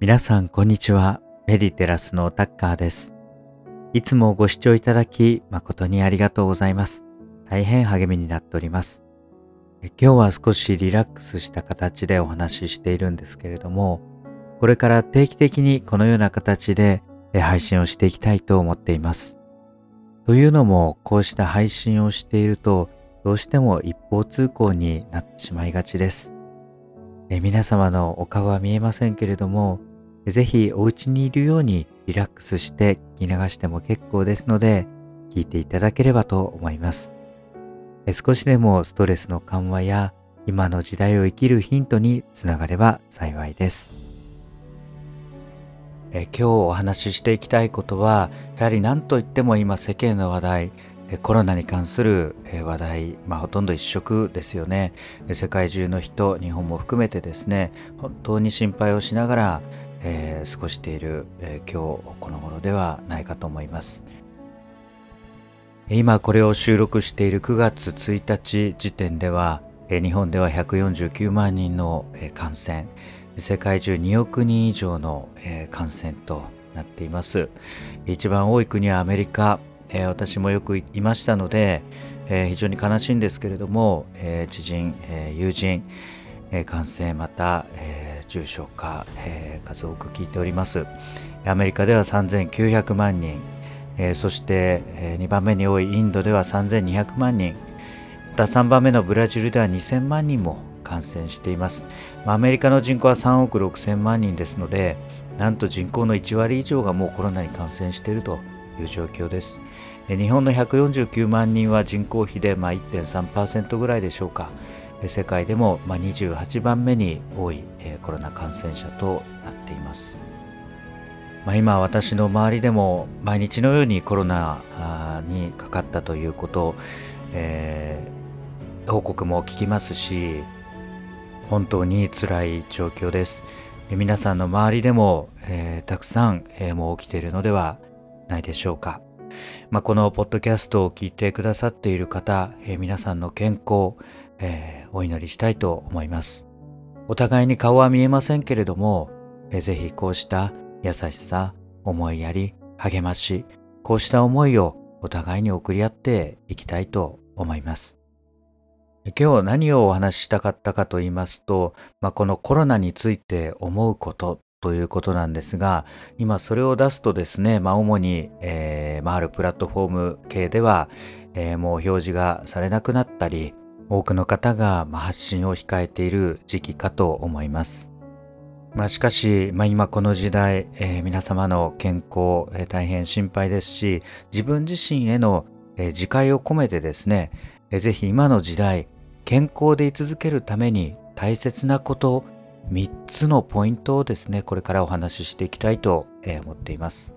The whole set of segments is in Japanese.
皆さんこんにちは。メディテラスのタッカーです。いつもご視聴いただき誠にありがとうございます。大変励みになっております。今日は少しリラックスした形でお話ししているんですけれども、これから定期的にこのような形で配信をしていきたいと思っています。というのも、こうした配信をしていると、どうしても一方通行になってしまいがちです。皆様のお顔は見えませんけれども、ぜひお家にいるようにリラックスして聞き流しても結構ですので、聞いていただければと思います。少しでもストレスの緩和や今の時代を生きるヒントにつながれば幸いです。え今日お話ししていきたいことは、やはり何といっても今世間の話題、コロナに関する話題、まあ、ほとんど一色ですよね。世界中の人、日本も含めてですね、本当に心配をしながら、えー、過ごしている、えー、今日この頃ではないかと思います。今これを収録している9月1日時点では、えー、日本では149万人の、えー、感染、世界中2億人以上の、えー、感染となっています。一番多い国はアメリカ、えー、私もよくいましたので、えー、非常に悲しいんですけれども、えー、知人、えー、友人、えー、感染また、えー、重症化、えー、数多く聞いております。アメリカでは3900万人、えー、そして、えー、2番目に多いインドでは3200万人。また3番目のブラジルでは2000万人も感染しています。アメリカの人口は3億6000万人ですのでなんと人口の1割以上がもうコロナに感染しているという状況です。日本の149万人は人口比でまあ1.3%ぐらいでしょうか。世界でも28番目に多いコロナ感染者となっています、まあ、今私の周りでも毎日のようにコロナにかかったということ、えー、報告も聞きますし本当に辛い状況です皆さんの周りでも、えー、たくさん、えー、もう起きているのではないでしょうか。まあ、このポッドキャストを聞いてくださっている方、えー、皆さんの健康、えー、お祈りしたいと思います。お互いに顔は見えませんけれども、えー、ぜひこうした優しさ、思いやり、励まし、こうした思いをお互いに送り合っていきたいと思います。今日何をお話ししたかったかと言いますと、まあ、このコロナについて思うことということなんですが、今それを出すとですね、まあ、主に、えーまあ、あるプラットフォーム系では、えー、もう表示がされなくなったり、多くの方が発信を控えている時期かと思います。まあ、しかし、まあ、今この時代、えー、皆様の健康、えー、大変心配ですし、自分自身への、えー、自戒を込めてですね、えー、ぜひ今の時代、健康で居続けるために大切なこと3つのポイントをですね、これからお話ししていきたいと思っています。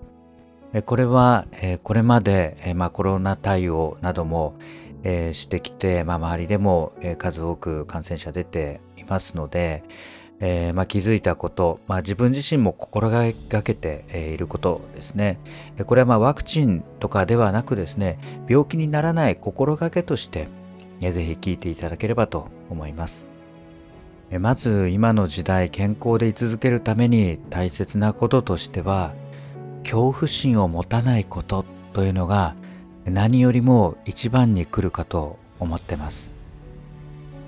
これはこれまでコロナ対応などもしてきて、まあ、周りでも数多く感染者出ていますので、えー、まあ、気づいたこと、まあ、自分自身も心がけていることですね。これはまワクチンとかではなくですね、病気にならない心がけとして、ぜひ聞いていただければと思います。まず今の時代健康で居続けるために大切なこととしては恐怖心を持たないことというのが何よりも一番に来るかと思ってます。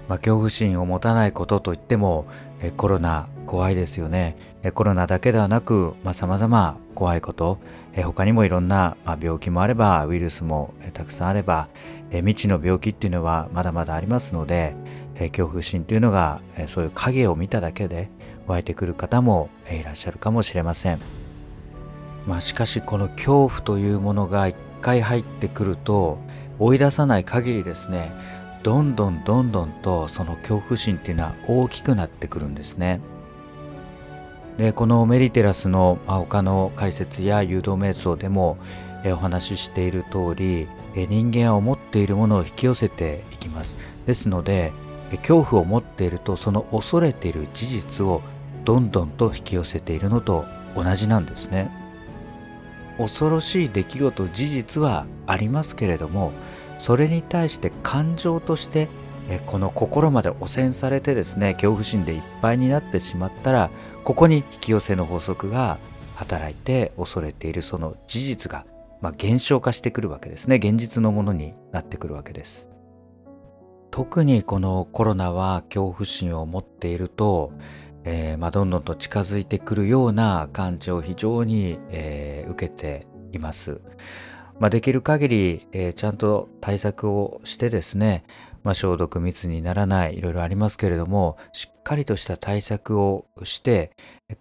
まあ、恐怖心を持たないことといってもえコロナ怖いですよね。えコロナだけではなくさ、まあ、様々怖いこと、え他にもいろんな、まあ、病気もあればウイルスもたくさんあればえ未知の病気っていうのはまだまだありますので、え恐怖心というのが、えそういう影を見ただけで湧いてくる方も、えいらっしゃるかもしれません。まあ、しかしこの恐怖というものが一回入ってくると追い出さない限りですねどんどんどんどんとその恐怖心っていうのは大きくなってくるんですね。でこのメリテラスの、ま、他の解説や誘導瞑想でもえお話ししている通りえ人間は思っているものを引き寄せていきますですので恐怖を持っているとその恐れている事実をどんどんと引き寄せているのと同じなんですね恐ろしい出来事事実はありますけれどもそれに対して感情としてこの心まで汚染されてですね恐怖心でいっぱいになってしまったらここに引き寄せの法則が働いて恐れているその事実が、まあ、減少化してくるわけですね。現実のものになってくるわけです。特にこのコロナは恐怖心を持っていると、えー、まあ、どんどんと近づいてくるような感じを非常に、えー、受けています。まあ、できる限り、えー、ちゃんと対策をしてですね、まあ、消毒密にならないいろいろありますけれどもしっかりとした対策をして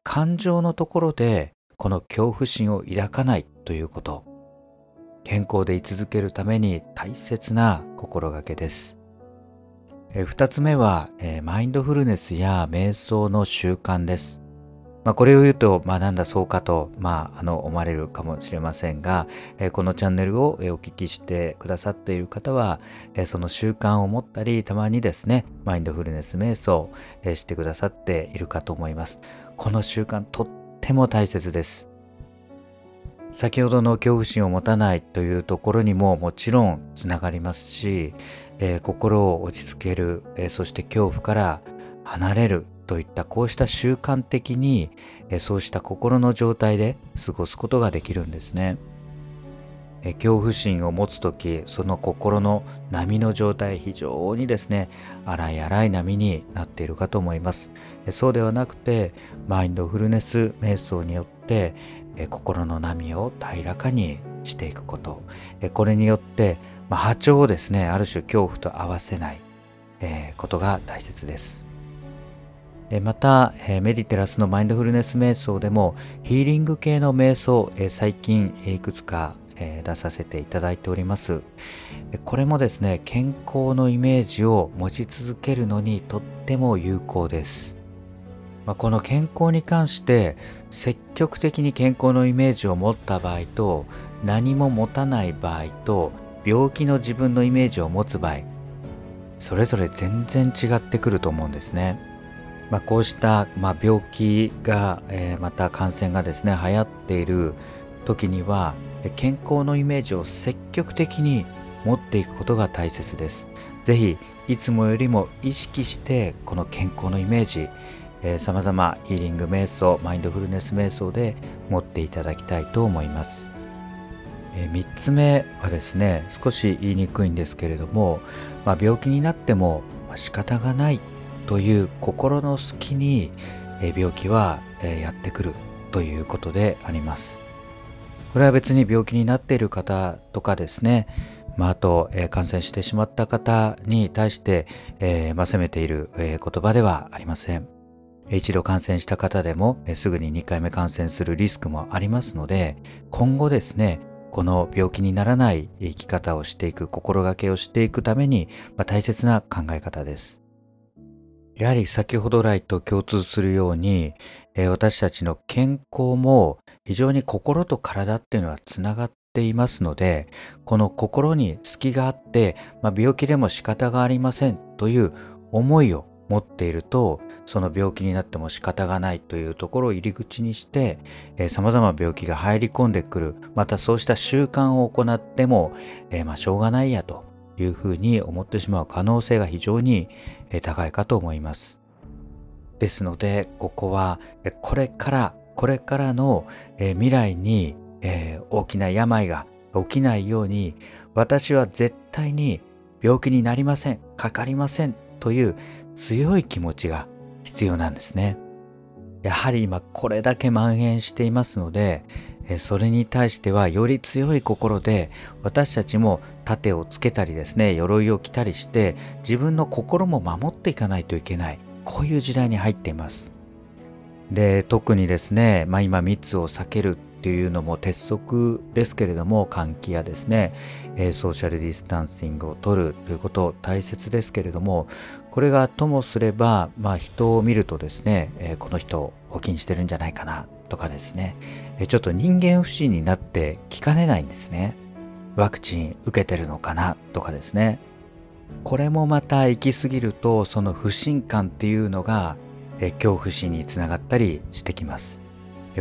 感情のところでこの恐怖心を抱かないということ健康で居続けるために大切な心がけです2つ目はマインドフルネスや瞑想の習慣です。まあ、これを言うと、まあ、なんだそうかと、まあ、あの思われるかもしれませんが、え、このチャンネルをお聞きしてくださっている方は、え、その習慣を持ったりたまにですねマインドフルネス瞑想、え、してくださっているかと思います。この習慣とっても大切です。先ほどの恐怖心を持たないというところにももちろんつながりますし、え心を落ち着ける、えそして恐怖から離れるといったこうした習慣的にそうした心の状態で過ごすことができるんですね。恐怖心を持つ時その心の波の状態非常にですね荒い荒い波になっているかと思いますそうではなくてマインドフルネス瞑想によって心の波を平らかにしていくことこれによって、まあ波長をですねある種恐怖と合わせないことが大切です。またメディテラスのマインドフルネス瞑想でもヒーリング系の瞑想最近いくつか出させていただいております。これもですね健康のイメージを持ち続けるのにとっても有効です。まあこの健康に関して積極的に健康のイメージを持った場合と何も持たない場合と病気の自分のイメージを持つ場合それぞれ全然違ってくると思うんですね。まあ、こうした、まあ、病気が、えー、また感染がですね流行っている時には健康のイメージを積極的に持っていくことが大切です。ぜひいつもよりも意識してこの健康のイメージさまざまヒーリング瞑想マインドフルネス瞑想で持っていただきたいと思います。え3つ目はですね少し言いにくいんですけれども、まあ、病気になっても仕方がないという心の隙に病気はやってくるということであります。これは別に病気になっている方とかですね、まあ、あと、え感染してしまった方に対して、えー、まあ、責めている、え言葉ではありません。一度感染した方でも、すぐに2回目感染するリスクもありますので、今後ですね、この病気にならない生き方をしていく、心がけをしていくために、まあ、大切な考え方です。やはり先ほど来と共通するように、えー、私たちの健康も非常に心と体っていうのはつながっていますのでこの心に隙があって、まあ、病気でも仕方がありませんという思いを持っているとその病気になっても仕方がないというところを入り口にしてさまざま病気が入り込んでくるまたそうした習慣を行っても、えー、まあしょうがないやというふうに思ってしまう可能性が非常に高いかと思います。ですのでここはこれからこれからの未来に大きな病が起きないように私は絶対に病気になりませんかかりませんという強い気持ちが必要なんですね。やはり今これだけ蔓延していますのでそれに対してはより強い心で私たちも盾をつけたりですね鎧を着たりして自分の心も守っていかないといけないこういう時代に入っていますで特にですね、まあ、今密を避けるっていうのも鉄則ですけれども換気やですね、えソーシャルディスタンシングを取るということ大切ですけれどもこれがともすれば、まあ、人を見るとですね、えこの人を気にしてるんじゃないかなとかですね、ちょっと人間不信になって聞かねないんですね。ワクチン受けてるのかなとかですね。これもまた行き過ぎるとその不信感っていうのが恐怖心につながったりしてきます。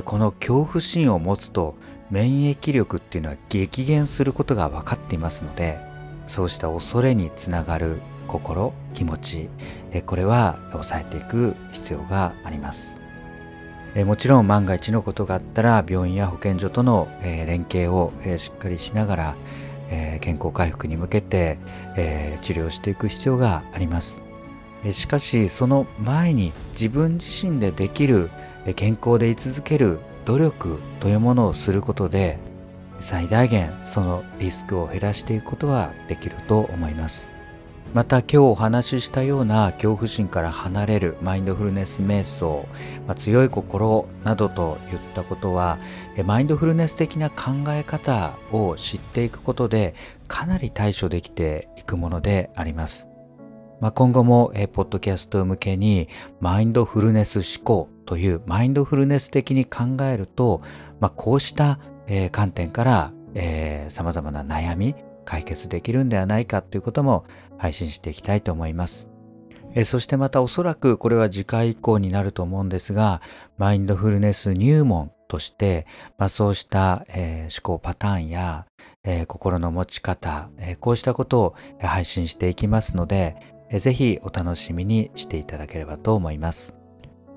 この恐怖心を持つと免疫力っていうのは激減することが分かっていますのでそうした恐れにつながる心気持ちこれは抑えていく必要があります。もちろん万が一のことがあったら病院や保健所との連携をしっかりしながら健康回復に向けて治療していく必要があります。しかしその前に自分自身でできる健康で居続ける努力というものをすることで最大限そのリスクを減らしていくことはできると思いますまた今日お話ししたような恐怖心から離れるマインドフルネス瞑想、まあ、強い心などといったことはマインドフルネス的な考え方を知っていくことでかなり対処できていくものであります。まあ、今後もポッドキャスト向けにマインドフルネス思考というマインドフルネス的に考えると、まあ、こうした、え観点からさまざまな悩み解決できるんではないかということも配信していきたいと思います。えそしてまたおそらくこれは次回以降になると思うんですが、マインドフルネス入門として、まあ、そうした、えー、思考パターンや、えー、心の持ち方、えー、こうしたことを配信していきますので、えー、ぜひお楽しみにしていただければと思います。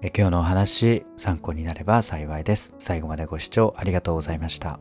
え今日のお話参考になれば幸いです。最後までご視聴ありがとうございました。